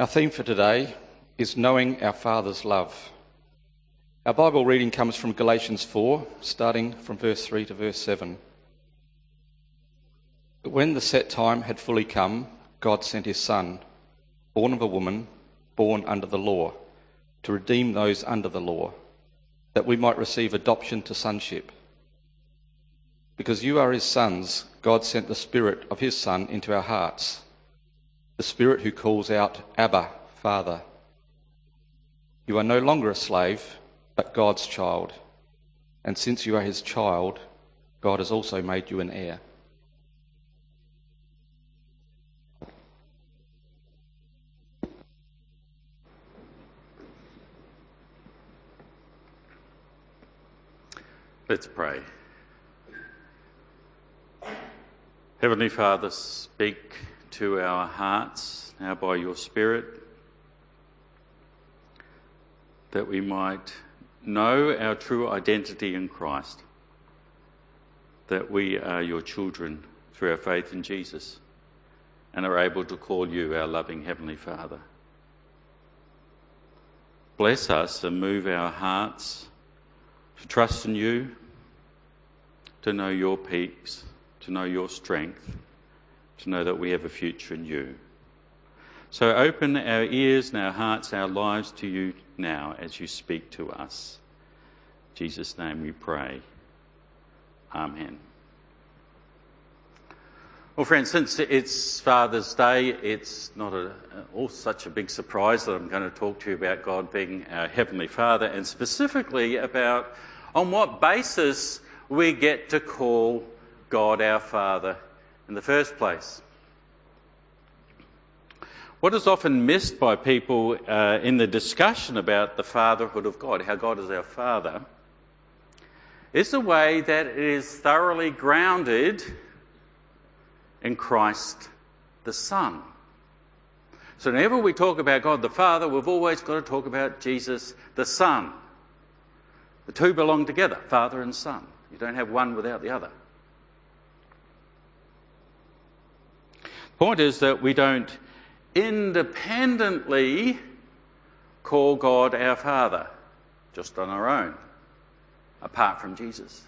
Our theme for today is knowing our Father's love. Our Bible reading comes from Galatians 4, starting from verse 3 to verse 7. But when the set time had fully come, God sent his Son, born of a woman, born under the law, to redeem those under the law, that we might receive adoption to sonship. Because you are his sons, God sent the Spirit of his Son into our hearts, the Spirit who calls out, Abba, Father. You are no longer a slave, but God's child. And since you are his child, God has also made you an heir. Let's pray. Heavenly Father, speak to our hearts now by your Spirit that we might know our true identity in Christ, that we are your children through our faith in Jesus and are able to call you our loving Heavenly Father. Bless us and move our hearts to trust in you to know your peace, to know your strength, to know that we have a future in you. So open our ears and our hearts, our lives to you now as you speak to us. In Jesus' name we pray. Amen. Well, friends, since it's Father's Day, it's not a, all such a big surprise that I'm going to talk to you about God being our Heavenly Father and specifically about on what basis we get to call God our Father in the first place. What is often missed by people uh, in the discussion about the fatherhood of God, how God is our Father, is the way that it is thoroughly grounded in Christ the Son. So, whenever we talk about God the Father, we've always got to talk about Jesus the Son. The two belong together, Father and Son. You don't have one without the other. Point is that we don't independently call God our Father just on our own, apart from Jesus.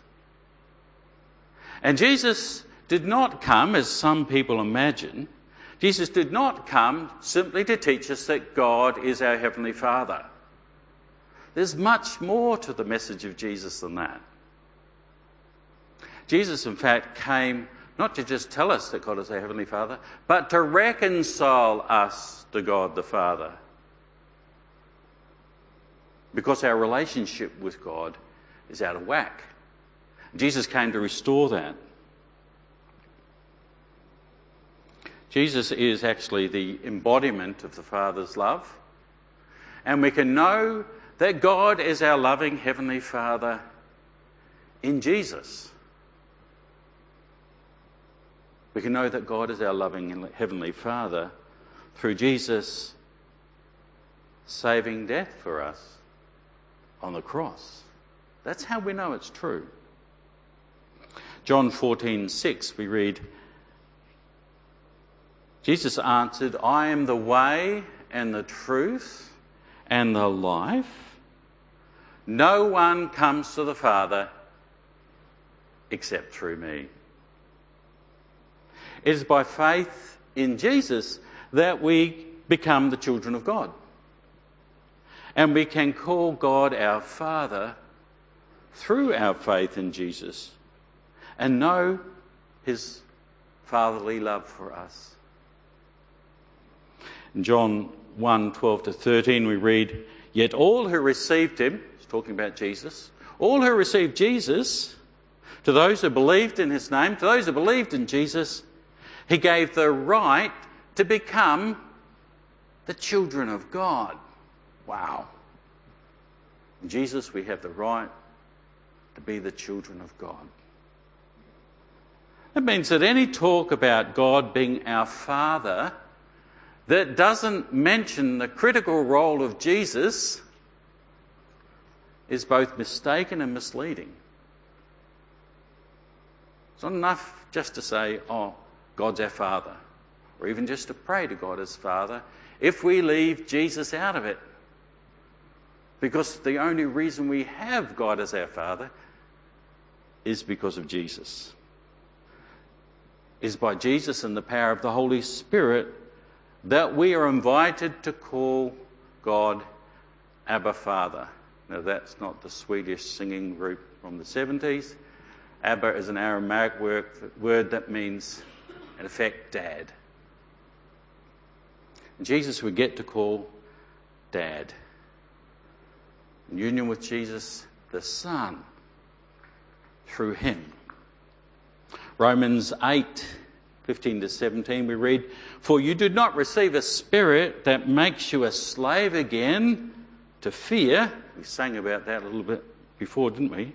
And Jesus did not come, as some people imagine, Jesus did not come simply to teach us that God is our Heavenly Father. There's much more to the message of Jesus than that. Jesus, in fact, came not to just tell us that God is our Heavenly Father, but to reconcile us to God the Father. Because our relationship with God is out of whack. Jesus came to restore that. Jesus is actually the embodiment of the Father's love. And we can know that God is our loving Heavenly Father in Jesus. We can know that God is our loving Heavenly Father through Jesus saving death for us on the cross. That's how we know it's true. John 14, 6, we read, Jesus answered, I am the way and the truth and the life. No one comes to the Father except through me. It is by faith in Jesus that we become the children of God. And we can call God our Father through our faith in Jesus and know his fatherly love for us. In John 1 12 to 13, we read, Yet all who received him, he's talking about Jesus, all who received Jesus, to those who believed in his name, to those who believed in Jesus, he gave the right to become the children of God. Wow. In Jesus, we have the right to be the children of God. That means that any talk about God being our Father that doesn't mention the critical role of Jesus is both mistaken and misleading. It's not enough just to say, oh, God's our Father, or even just to pray to God as Father, if we leave Jesus out of it. Because the only reason we have God as our Father is because of Jesus. Is by Jesus and the power of the Holy Spirit that we are invited to call God Abba Father. Now, that's not the Swedish singing group from the 70s. Abba is an Aramaic word, word that means, in effect, dad. And Jesus we get to call dad. In union with Jesus, the Son, through him. Romans 8, 15 to 17, we read, For you did not receive a spirit that makes you a slave again to fear. We sang about that a little bit before, didn't we?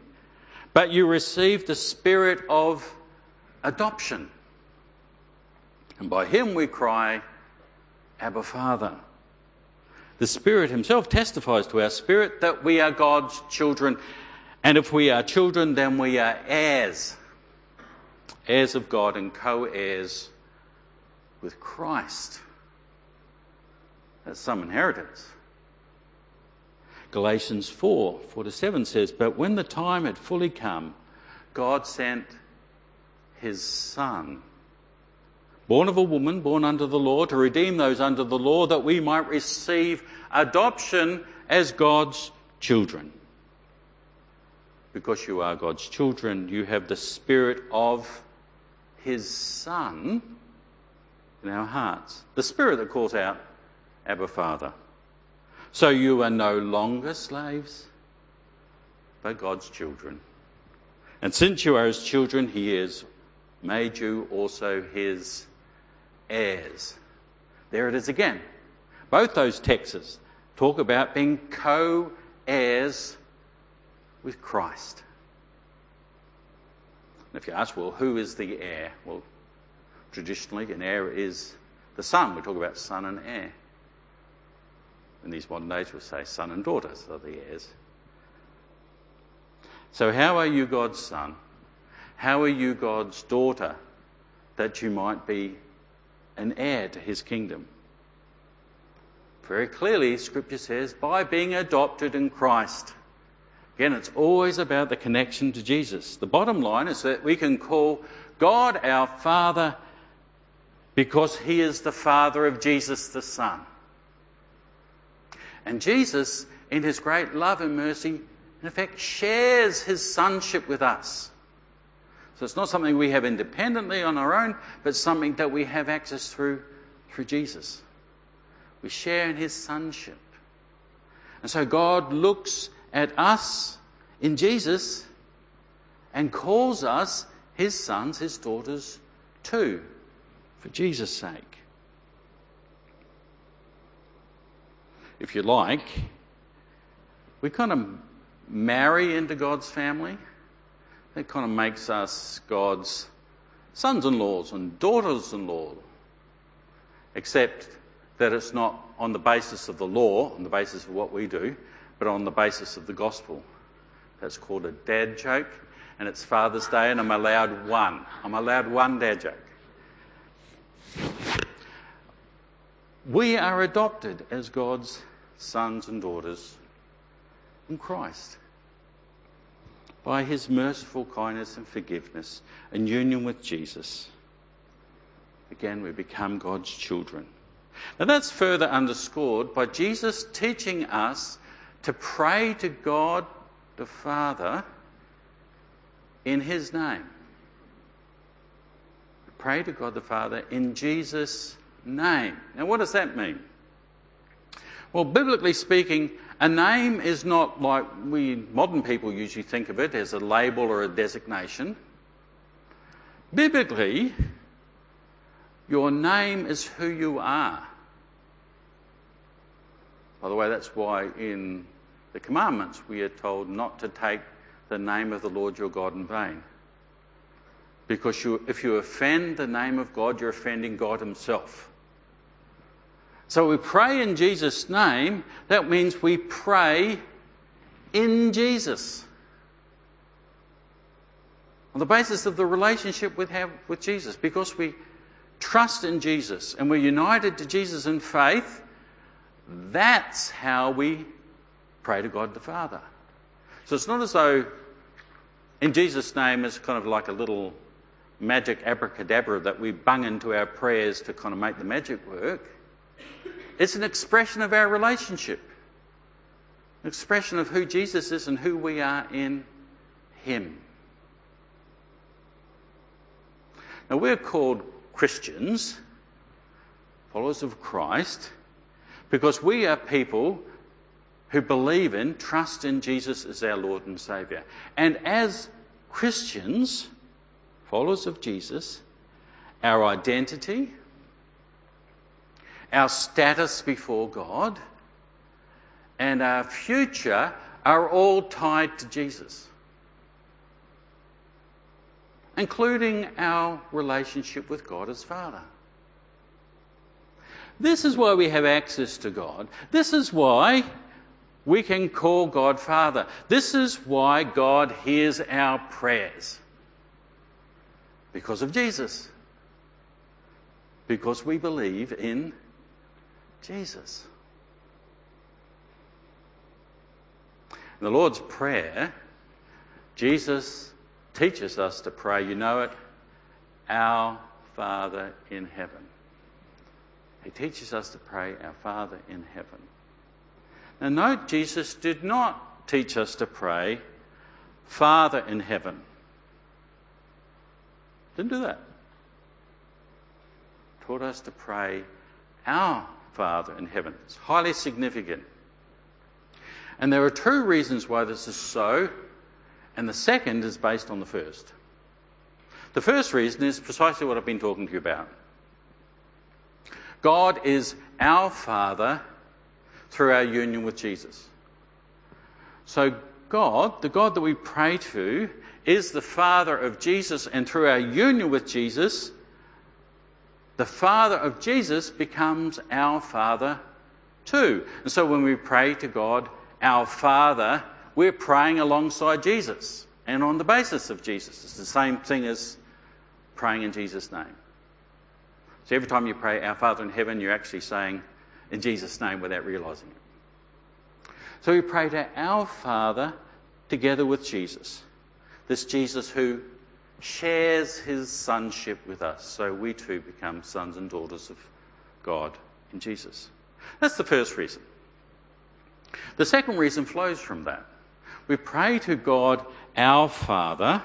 But you received the spirit of adoption. And by him we cry, Abba Father. The Spirit Himself testifies to our spirit that we are God's children. And if we are children, then we are heirs. Heirs of God and co heirs with Christ. That's some inheritance. Galatians 4 4 to 7 says, But when the time had fully come, God sent his Son, born of a woman, born under the law, to redeem those under the law, that we might receive adoption as God's children. Because you are God's children, you have the Spirit of his Son in our hearts. The Spirit that calls out, Abba Father. So you are no longer slaves, but God's children. And since you are his children, he has made you also his heirs. There it is again. Both those texts talk about being co heirs with Christ. And if you ask, well, who is the heir? Well, traditionally, an heir is the son. We talk about son and heir. In these modern days, we say son and daughters are the heirs. So, how are you God's son? How are you God's daughter that you might be an heir to his kingdom? Very clearly, Scripture says, by being adopted in Christ. Again, it's always about the connection to Jesus. The bottom line is that we can call God our Father because he is the Father of Jesus the Son. And Jesus, in his great love and mercy, in effect shares his sonship with us. So it's not something we have independently on our own, but something that we have access through through Jesus. We share in his sonship. And so God looks at us in Jesus and calls us his sons, his daughters too, for Jesus' sake. if you like, we kind of marry into God's family. That kind of makes us God's sons in laws and daughters in law. Except that it's not on the basis of the law, on the basis of what we do, but on the basis of the gospel. That's called a dad joke, and it's Father's Day, and I'm allowed one. I'm allowed one dad joke. We are adopted as God's sons and daughters in Christ by his merciful kindness and forgiveness and union with Jesus. Again, we become God's children. Now, that's further underscored by Jesus teaching us to pray to God the Father in his name. Pray to God the Father in Jesus' name. Now, what does that mean? Well, biblically speaking, a name is not like we modern people usually think of it as a label or a designation. Biblically, your name is who you are. By the way, that's why in the commandments we are told not to take the name of the Lord your God in vain. Because you, if you offend the name of God, you're offending God Himself. So we pray in Jesus' name. That means we pray in Jesus. On the basis of the relationship we have with Jesus, because we trust in Jesus and we're united to Jesus in faith, that's how we pray to God the Father. So it's not as though in Jesus' name is kind of like a little magic abracadabra that we bung into our prayers to kind of make the magic work. It's an expression of our relationship, an expression of who Jesus is and who we are in Him. Now, we're called Christians, followers of Christ, because we are people who believe in, trust in Jesus as our Lord and Saviour. And as Christians, followers of Jesus, our identity, our status before God, and our future are all tied to Jesus, including our relationship with God as Father. This is why we have access to God. This is why we can call God Father. This is why God hears our prayers. Because of Jesus. Because we believe in Jesus. In the Lord's Prayer, Jesus teaches us to pray, you know it, our Father in heaven. He teaches us to pray, Our Father in heaven. Now, note, Jesus did not teach us to pray, Father in heaven. Didn't do that. Taught us to pray, Our Father in heaven. It's highly significant. And there are two reasons why this is so, and the second is based on the first. The first reason is precisely what I've been talking to you about. God is our Father through our union with Jesus. So, God, the God that we pray to, is the Father of Jesus, and through our union with Jesus, the Father of Jesus becomes our Father too. And so, when we pray to God, our Father, we're praying alongside Jesus and on the basis of Jesus. It's the same thing as praying in Jesus' name. So every time you pray, Our Father in heaven, you're actually saying, in Jesus' name without realizing it. So we pray to our Father together with Jesus. This Jesus who shares his sonship with us. So we too become sons and daughters of God in Jesus. That's the first reason. The second reason flows from that. We pray to God, our Father,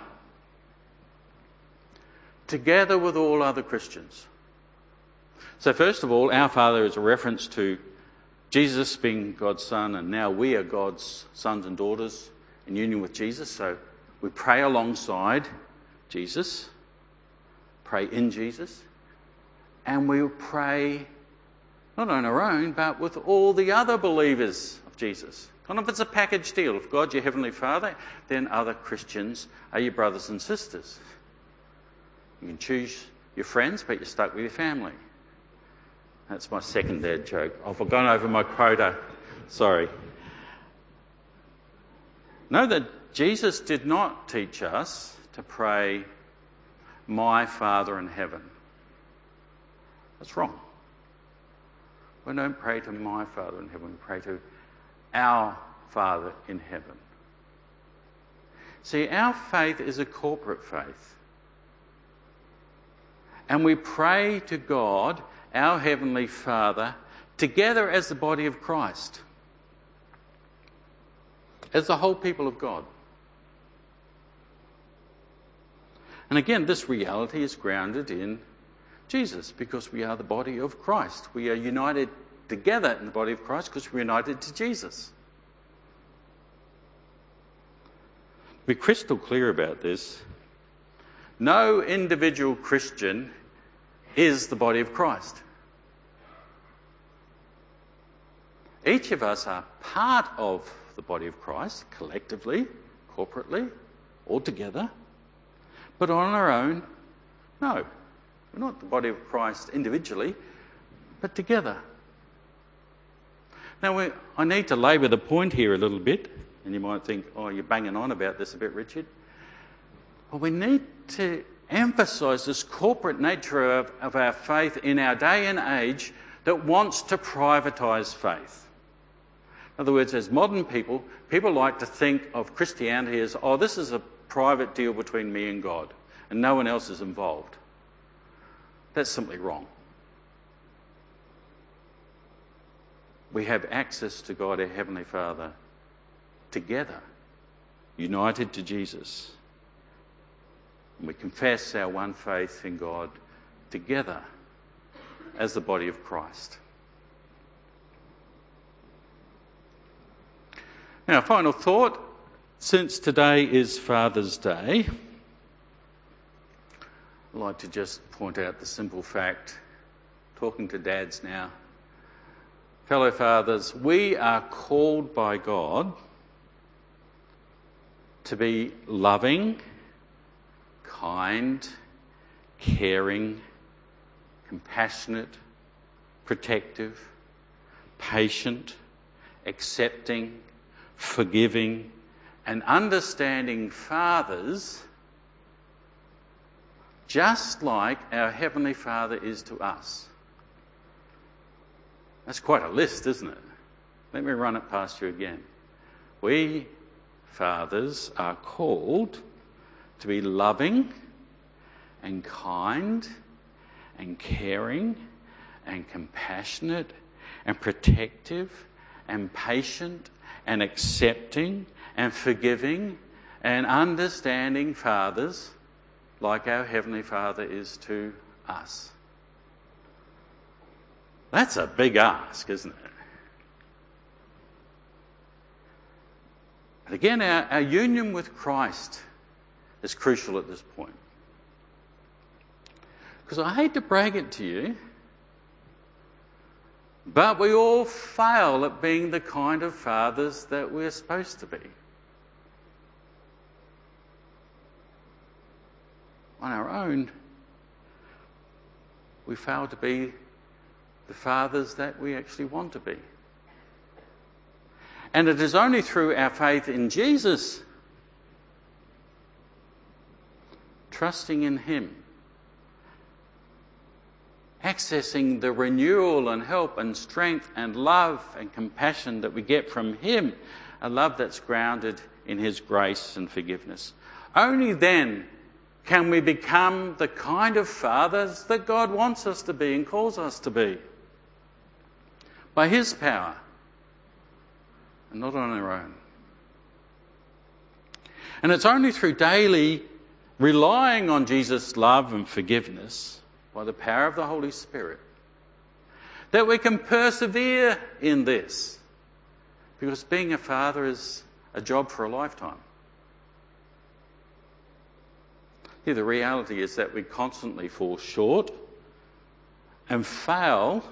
together with all other Christians. So, first of all, our Father is a reference to Jesus being God's Son, and now we are God's sons and daughters in union with Jesus. So, we pray alongside Jesus, pray in Jesus, and we pray not on our own, but with all the other believers of Jesus. Kind of it's a package deal. If God's your Heavenly Father, then other Christians are your brothers and sisters. You can choose your friends, but you're stuck with your family. That's my second dad joke. I've gone over my quota. Sorry. Know that Jesus did not teach us to pray, My Father in heaven. That's wrong. We don't pray to my Father in heaven, we pray to our Father in heaven. See, our faith is a corporate faith. And we pray to God our Heavenly Father, together as the body of Christ, as the whole people of God. And again, this reality is grounded in Jesus because we are the body of Christ. We are united together in the body of Christ because we're united to Jesus. Be crystal clear about this. No individual Christian is the body of Christ. Each of us are part of the body of Christ, collectively, corporately, all together. But on our own, no. We're not the body of Christ individually, but together. Now, I need to labour the point here a little bit, and you might think, oh, you're banging on about this a bit, Richard. Well, we need to emphasize this corporate nature of, of our faith in our day and age that wants to privatize faith. In other words, as modern people, people like to think of Christianity as, oh, this is a private deal between me and God, and no one else is involved. That's simply wrong. We have access to God, our Heavenly Father, together, united to Jesus. And we confess our one faith in God together as the body of Christ. Now, final thought since today is Father's Day, I'd like to just point out the simple fact, talking to dads now. Fellow fathers, we are called by God to be loving, kind, caring, compassionate, protective, patient, accepting, forgiving, and understanding fathers just like our Heavenly Father is to us. That's quite a list, isn't it? Let me run it past you again. We, fathers, are called to be loving and kind and caring and compassionate and protective and patient and accepting and forgiving and understanding fathers like our Heavenly Father is to us. That's a big ask, isn't it? And again, our, our union with Christ is crucial at this point. Because I hate to brag it to you, but we all fail at being the kind of fathers that we're supposed to be. On our own, we fail to be the fathers that we actually want to be. And it is only through our faith in Jesus, trusting in Him, accessing the renewal and help and strength and love and compassion that we get from Him, a love that's grounded in His grace and forgiveness. Only then can we become the kind of fathers that God wants us to be and calls us to be. By His power, and not on our own. And it's only through daily relying on Jesus' love and forgiveness by the power of the Holy Spirit, that we can persevere in this. Because being a father is a job for a lifetime. Here, the reality is that we constantly fall short and fail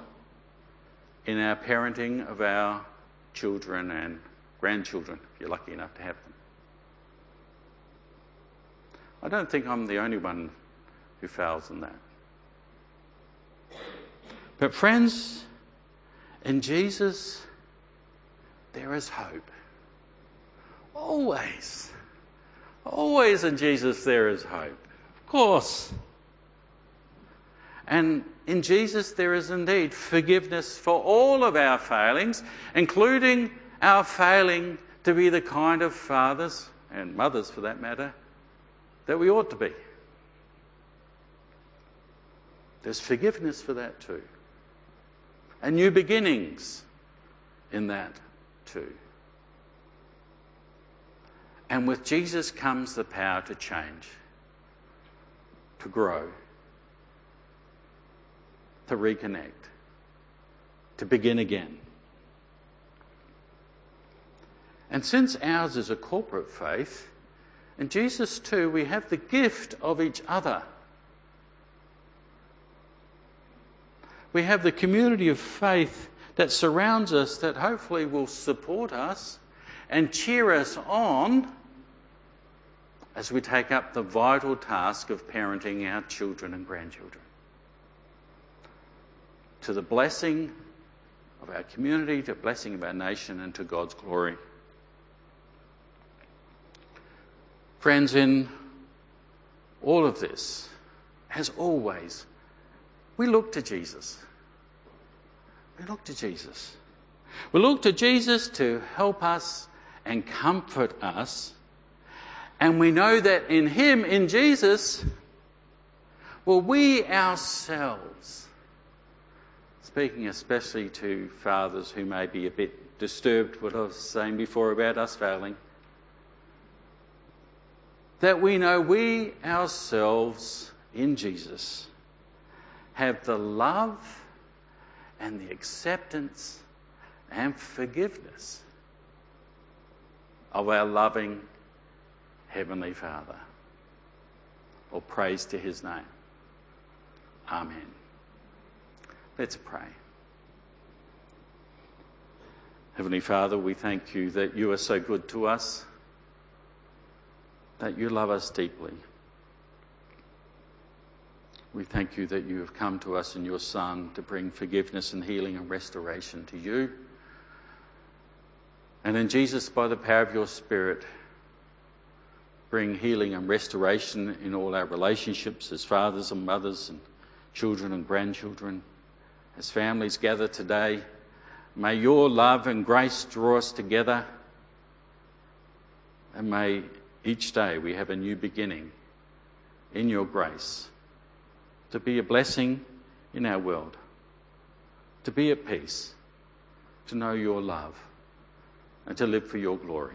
in our parenting of our children and grandchildren, if you're lucky enough to have them. I don't think I'm the only one who fails in that. But, friends, in Jesus, there is hope. Always. Always in Jesus, there is hope. Of course. And in Jesus, there is indeed forgiveness for all of our failings, including our failing to be the kind of fathers, and mothers for that matter, that we ought to be. There's forgiveness for that too and new beginnings in that too. And with Jesus comes the power to change, to grow, to reconnect, to begin again. And since ours is a corporate faith, in Jesus too, we have the gift of each other. we have the community of faith that surrounds us that hopefully will support us and cheer us on as we take up the vital task of parenting our children and grandchildren. To the blessing of our community, to the blessing of our nation, and to God's glory. Friends, in all of this, as always, we look to Jesus. We look to Jesus. We look to Jesus to help us and comfort us. And we know that in Him, in Jesus, well, we ourselves, speaking especially to fathers who may be a bit disturbed, what I was saying before about us failing, that we know we ourselves in Jesus have the love and the acceptance and forgiveness of our loving Heavenly Father. Or praise to His name. Amen. Let's pray. Heavenly Father, we thank you that you are so good to us, that you love us deeply. We thank you that you have come to us in your Son to bring forgiveness and healing and restoration to you. And in Jesus, by the power of your Spirit, bring healing and restoration in all our relationships as fathers and mothers and children and grandchildren. As families gather today, may your love and grace draw us together. And may each day we have a new beginning in your grace to be a blessing in our world, to be at peace, to know your love, and to live for your glory.